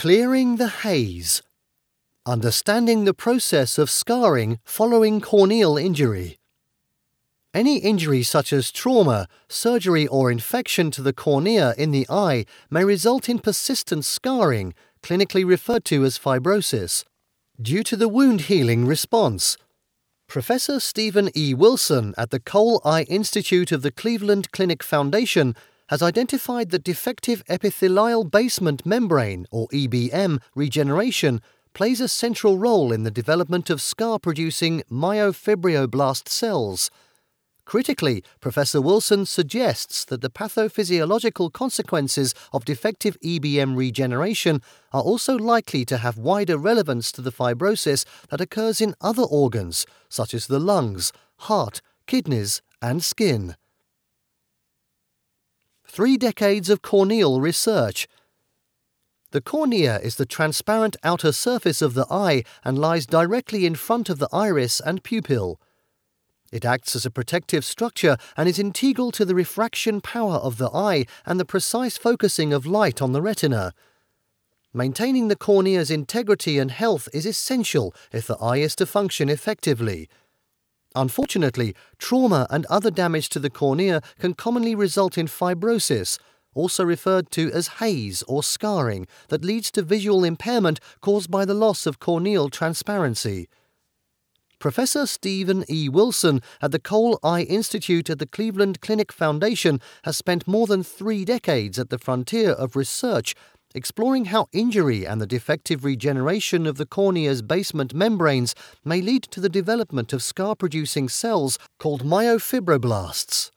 Clearing the haze. Understanding the process of scarring following corneal injury. Any injury such as trauma, surgery, or infection to the cornea in the eye may result in persistent scarring, clinically referred to as fibrosis, due to the wound healing response. Professor Stephen E. Wilson at the Cole Eye Institute of the Cleveland Clinic Foundation has identified that defective epithelial basement membrane, or EBM, regeneration plays a central role in the development of scar producing myofibroblast cells. Critically, Professor Wilson suggests that the pathophysiological consequences of defective EBM regeneration are also likely to have wider relevance to the fibrosis that occurs in other organs, such as the lungs, heart, kidneys, and skin. Three decades of corneal research. The cornea is the transparent outer surface of the eye and lies directly in front of the iris and pupil. It acts as a protective structure and is integral to the refraction power of the eye and the precise focusing of light on the retina. Maintaining the cornea's integrity and health is essential if the eye is to function effectively. Unfortunately, trauma and other damage to the cornea can commonly result in fibrosis, also referred to as haze or scarring, that leads to visual impairment caused by the loss of corneal transparency. Professor Stephen E. Wilson at the Cole Eye Institute at the Cleveland Clinic Foundation has spent more than three decades at the frontier of research exploring how injury and the defective regeneration of the cornea's basement membranes may lead to the development of scar producing cells called myofibroblasts.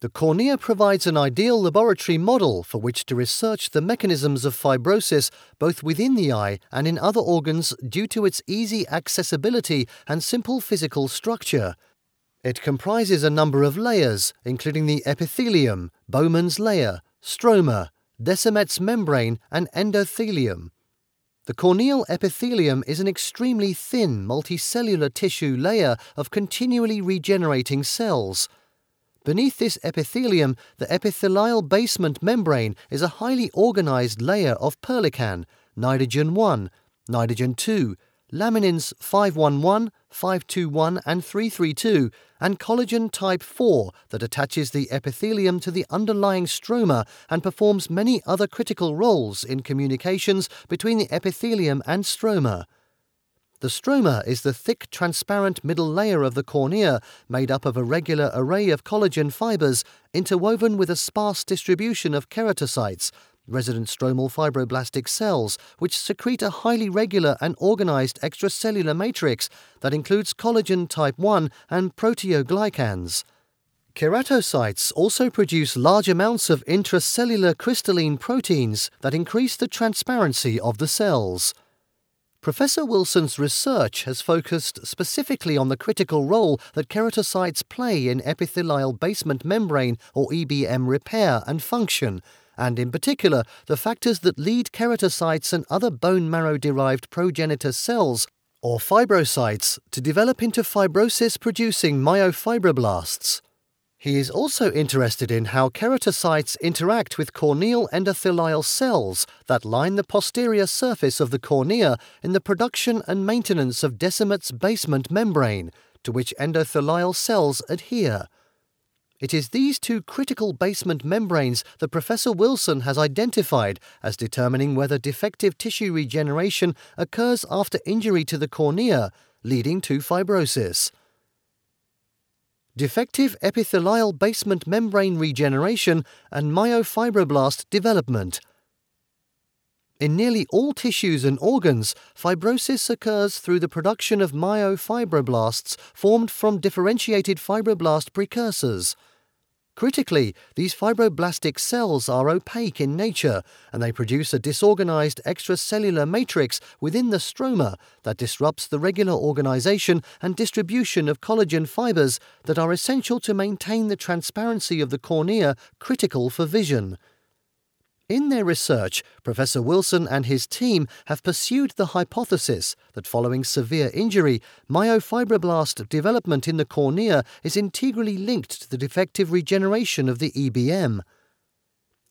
The cornea provides an ideal laboratory model for which to research the mechanisms of fibrosis both within the eye and in other organs due to its easy accessibility and simple physical structure. It comprises a number of layers, including the epithelium, Bowman's layer, stroma, Descemet's membrane, and endothelium. The corneal epithelium is an extremely thin multicellular tissue layer of continually regenerating cells. Beneath this epithelium, the epithelial basement membrane is a highly organized layer of perlecan, nidogen 1, nidogen 2, laminins 511, 521, and 332, and collagen type 4 that attaches the epithelium to the underlying stroma and performs many other critical roles in communications between the epithelium and stroma. The stroma is the thick, transparent middle layer of the cornea made up of a regular array of collagen fibers interwoven with a sparse distribution of keratocytes, resident stromal fibroblastic cells, which secrete a highly regular and organized extracellular matrix that includes collagen type 1 and proteoglycans. Keratocytes also produce large amounts of intracellular crystalline proteins that increase the transparency of the cells. Professor Wilson's research has focused specifically on the critical role that keratocytes play in epithelial basement membrane or EBM repair and function, and in particular the factors that lead keratocytes and other bone marrow derived progenitor cells, or fibrocytes, to develop into fibrosis producing myofibroblasts. He is also interested in how keratocytes interact with corneal endothelial cells that line the posterior surface of the cornea in the production and maintenance of Descemet's basement membrane, to which endothelial cells adhere. It is these two critical basement membranes that Professor Wilson has identified as determining whether defective tissue regeneration occurs after injury to the cornea, leading to fibrosis. Defective epithelial basement membrane regeneration and myofibroblast development. In nearly all tissues and organs, fibrosis occurs through the production of myofibroblasts formed from differentiated fibroblast precursors. Critically, these fibroblastic cells are opaque in nature and they produce a disorganized extracellular matrix within the stroma that disrupts the regular organization and distribution of collagen fibers that are essential to maintain the transparency of the cornea critical for vision. In their research, Professor Wilson and his team have pursued the hypothesis that following severe injury, myofibroblast development in the cornea is integrally linked to the defective regeneration of the EBM.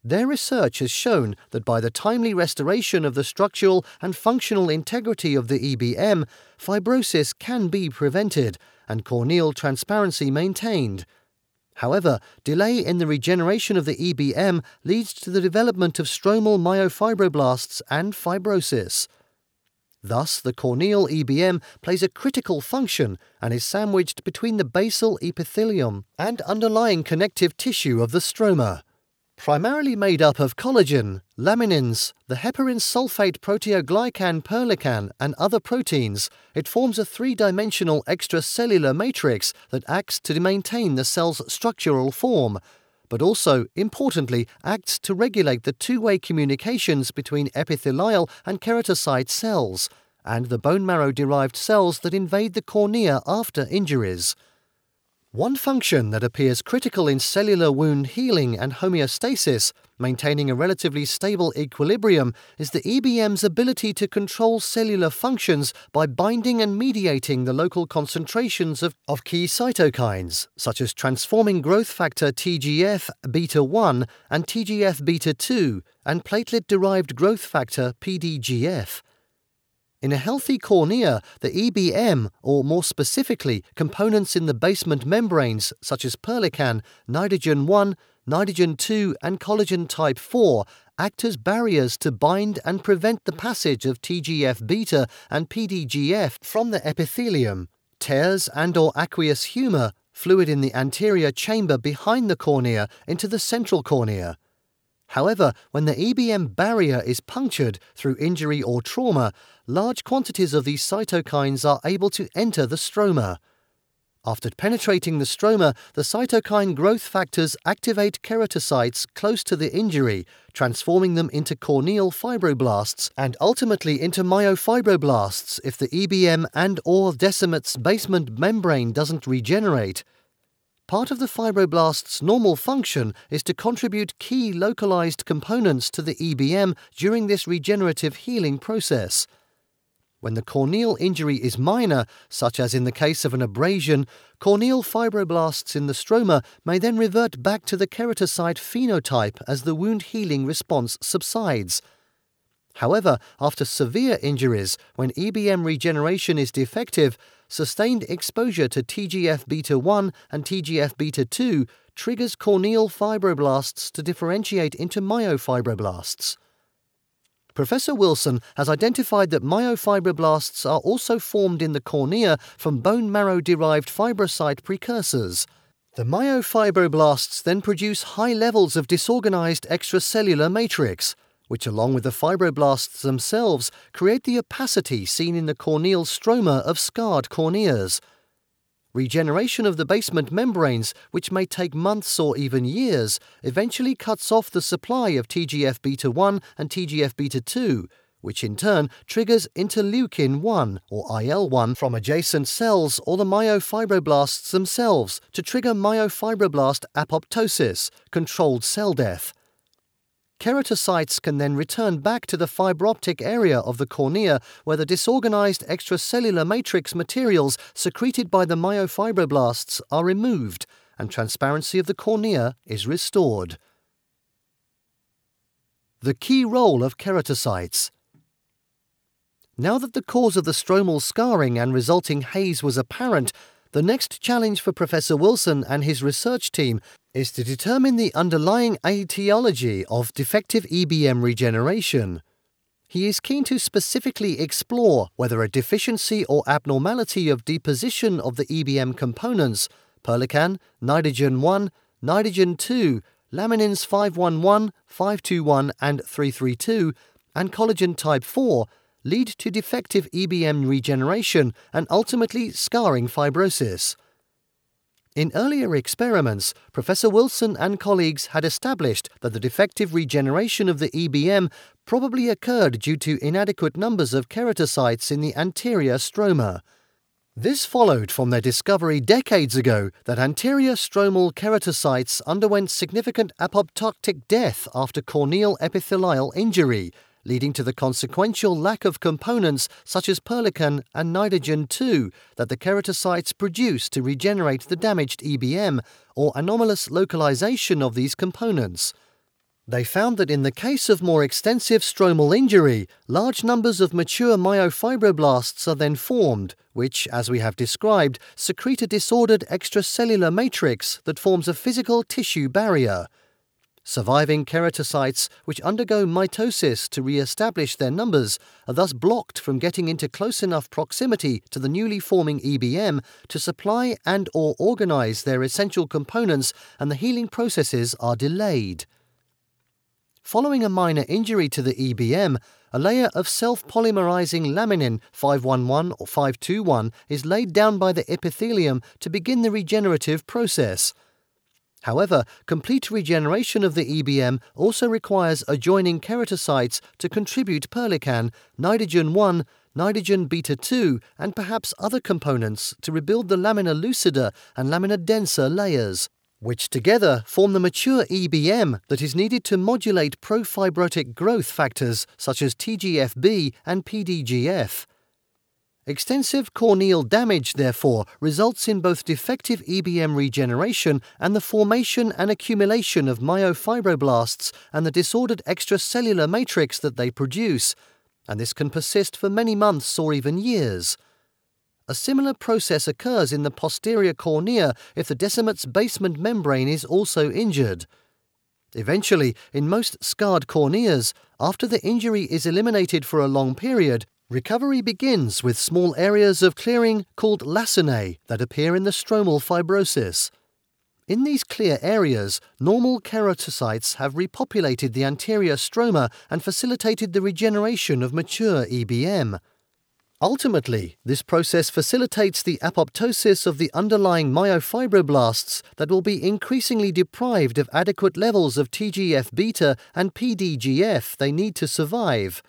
Their research has shown that by the timely restoration of the structural and functional integrity of the EBM, fibrosis can be prevented and corneal transparency maintained. However, delay in the regeneration of the EBM leads to the development of stromal myofibroblasts and fibrosis. Thus, the corneal EBM plays a critical function and is sandwiched between the basal epithelium and underlying connective tissue of the stroma. Primarily made up of collagen, laminins, the heparan sulfate proteoglycan perlecan, and other proteins, it forms a three dimensional extracellular matrix that acts to maintain the cell's structural form, but also, importantly, acts to regulate the two way communications between epithelial and keratocyte cells, and the bone marrow derived cells that invade the cornea after injuries. One function that appears critical in cellular wound healing and homeostasis, maintaining a relatively stable equilibrium, is the EBM's ability to control cellular functions by binding and mediating the local concentrations of, of key cytokines, such as transforming growth factor TGF beta 1 and TGF beta 2, and platelet derived growth factor PDGF. In a healthy cornea, the EBM, or more specifically, components in the basement membranes such as perlecan, nidogen 1, nidogen 2, and collagen type 4, act as barriers to bind and prevent the passage of TGF beta and PDGF from the epithelium. Tears and or aqueous humor, fluid in the anterior chamber behind the cornea, into the central cornea. However, when the EBM barrier is punctured through injury or trauma, large quantities of these cytokines are able to enter the stroma. After penetrating the stroma, the cytokine growth factors activate keratocytes close to the injury, transforming them into corneal fibroblasts and ultimately into myofibroblasts if the EBM and or Descemet's basement membrane doesn't regenerate. Part of the fibroblast's normal function is to contribute key localized components to the EBM during this regenerative healing process. When the corneal injury is minor, such as in the case of an abrasion, corneal fibroblasts in the stroma may then revert back to the keratocyte phenotype as the wound healing response subsides. However, after severe injuries, when EBM regeneration is defective, sustained exposure to TGF beta 1 and TGF beta 2 triggers corneal fibroblasts to differentiate into myofibroblasts. Professor Wilson has identified that myofibroblasts are also formed in the cornea from bone marrow derived fibrocyte precursors. The myofibroblasts then produce high levels of disorganized extracellular matrix, which, along with the fibroblasts themselves, create the opacity seen in the corneal stroma of scarred corneas. Regeneration of the basement membranes, which may take months or even years, eventually cuts off the supply of TGF beta 1 and TGF beta 2, which in turn triggers interleukin 1 or IL 1 from adjacent cells or the myofibroblasts themselves to trigger myofibroblast apoptosis, controlled cell death. Keratinocytes can then return back to the fibrotic area of the cornea where the disorganized extracellular matrix materials secreted by the myofibroblasts are removed and transparency of the cornea is restored. The key role of keratocytes. Now that the cause of the stromal scarring and resulting haze was apparent, the next challenge for Professor Wilson and his research team is to determine the underlying etiology of defective EBM regeneration. He is keen to specifically explore whether a deficiency or abnormality of deposition of the EBM components, perlecan, nidogen 1, nidogen 2, laminins 511, 521, and 332, and collagen type 4 lead to defective EBM regeneration and ultimately scarring fibrosis. In earlier experiments, Professor Wilson and colleagues had established that the defective regeneration of the EBM probably occurred due to inadequate numbers of keratocytes in the anterior stroma. This followed from their discovery decades ago that anterior stromal keratocytes underwent significant apoptotic death after corneal epithelial injury, leading to the consequential lack of components such as perlecan and nidogen 2 that the keratinocytes produce to regenerate the damaged EBM, or anomalous localization of these components. They found that in the case of more extensive stromal injury, large numbers of mature myofibroblasts are then formed, which, as we have described, secrete a disordered extracellular matrix that forms a physical tissue barrier. Surviving keratocytes, which undergo mitosis to re establish their numbers, are thus blocked from getting into close enough proximity to the newly forming EBM to supply and or organize their essential components and the healing processes are delayed. Following a minor injury to the EBM, a layer of self polymerizing laminin 511 or 521 is laid down by the epithelium to begin the regenerative process. However, complete regeneration of the EBM also requires adjoining keratocytes to contribute perlecan, nidogen 1, nidogen beta 2, and perhaps other components to rebuild the lamina lucida and lamina densa layers which together form the mature EBM that is needed to modulate profibrotic growth factors such as TGFB and PDGF. Extensive corneal damage, therefore, results in both defective EBM regeneration and the formation and accumulation of myofibroblasts and the disordered extracellular matrix that they produce, and this can persist for many months or even years. A similar process occurs in the posterior cornea if the Descemet's basement membrane is also injured. Eventually, in most scarred corneas, after the injury is eliminated for a long period, recovery begins with small areas of clearing called lacunae that appear in the stromal fibrosis. In these clear areas, normal keratocytes have repopulated the anterior stroma and facilitated the regeneration of mature EBM. Ultimately, this process facilitates the apoptosis of the underlying myofibroblasts that will be increasingly deprived of adequate levels of TGF beta and PDGF they need to survive.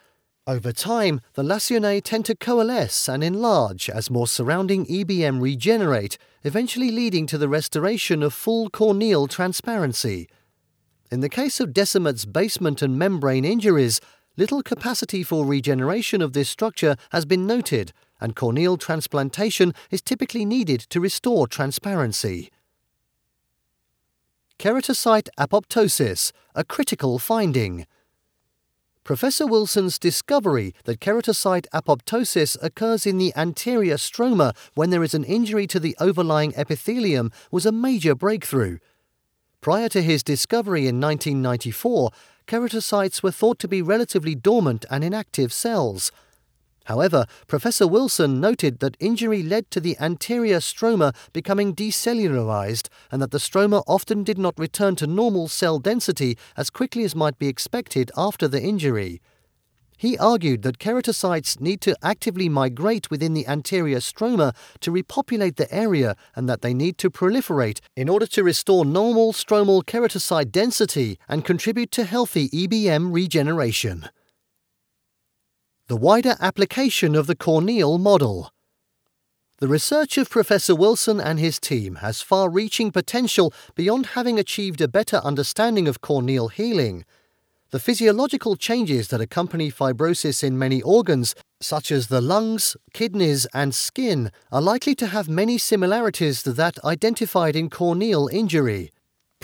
Over time, the lacunae tend to coalesce and enlarge as more surrounding EBM regenerate, eventually leading to the restoration of full corneal transparency. In the case of Descemet's basement and membrane injuries, little capacity for regeneration of this structure has been noted, and corneal transplantation is typically needed to restore transparency. Keratocyte apoptosis, a critical finding. Professor Wilson's discovery that keratocyte apoptosis occurs in the anterior stroma when there is an injury to the overlying epithelium was a major breakthrough. Prior to his discovery in 1994, keratocytes were thought to be relatively dormant and inactive cells. However, Professor Wilson noted that injury led to the anterior stroma becoming decellularized and that the stroma often did not return to normal cell density as quickly as might be expected after the injury. He argued that keratocytes need to actively migrate within the anterior stroma to repopulate the area and that they need to proliferate in order to restore normal stromal keratocyte density and contribute to healthy EBM regeneration. The wider application of the corneal model. The research of Professor Wilson and his team has far reaching potential beyond having achieved a better understanding of corneal healing the physiological changes that accompany fibrosis in many organs, such as the lungs, kidneys, and skin, are likely to have many similarities to that identified in corneal injury.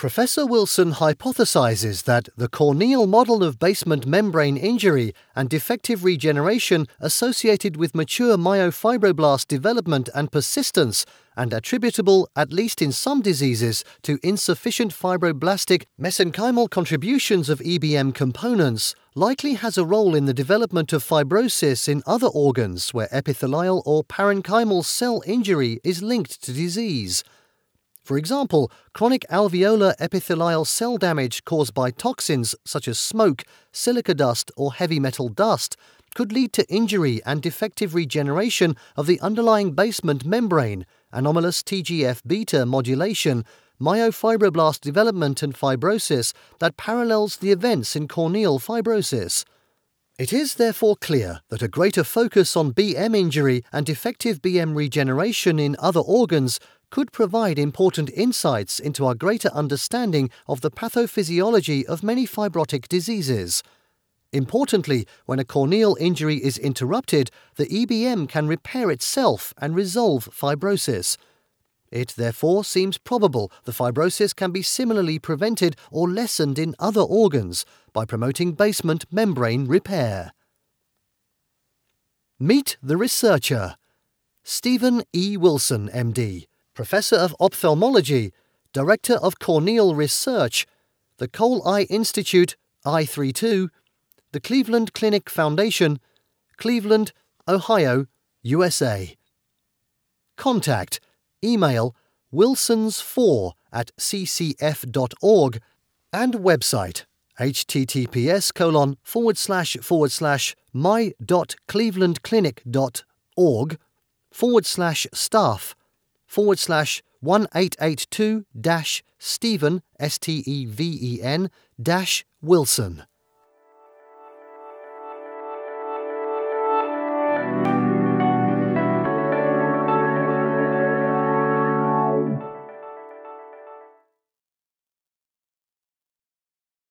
Professor Wilson hypothesizes that the corneal model of basement membrane injury and defective regeneration associated with mature myofibroblast development and persistence, and attributable, at least in some diseases, to insufficient fibroblastic mesenchymal contributions of EBM components, likely has a role in the development of fibrosis in other organs where epithelial or parenchymal cell injury is linked to disease. For example, chronic alveolar epithelial cell damage caused by toxins such as smoke, silica dust, or heavy metal dust could lead to injury and defective regeneration of the underlying basement membrane, anomalous TGF beta modulation, myofibroblast development, and fibrosis that parallels the events in corneal fibrosis. It is therefore clear that a greater focus on BM injury and defective BM regeneration in other organs could provide important insights into our greater understanding of the pathophysiology of many fibrotic diseases. Importantly, when a corneal injury is interrupted, the EBM can repair itself and resolve fibrosis. It therefore seems probable the fibrosis can be similarly prevented or lessened in other organs by promoting basement membrane repair. Meet the researcher Stephen E. Wilson, MD, Professor of Ophthalmology, Director of Corneal Research, the Cole Eye Institute, I32, the Cleveland Clinic Foundation, Cleveland, Ohio, USA. Contact email wilsons4 at ccf.org and website https colon forward slash forward slash my.clevelandclinic.org forward slash staff forward slash 1882 dash Stephen, S T E V E N, dash Wilson.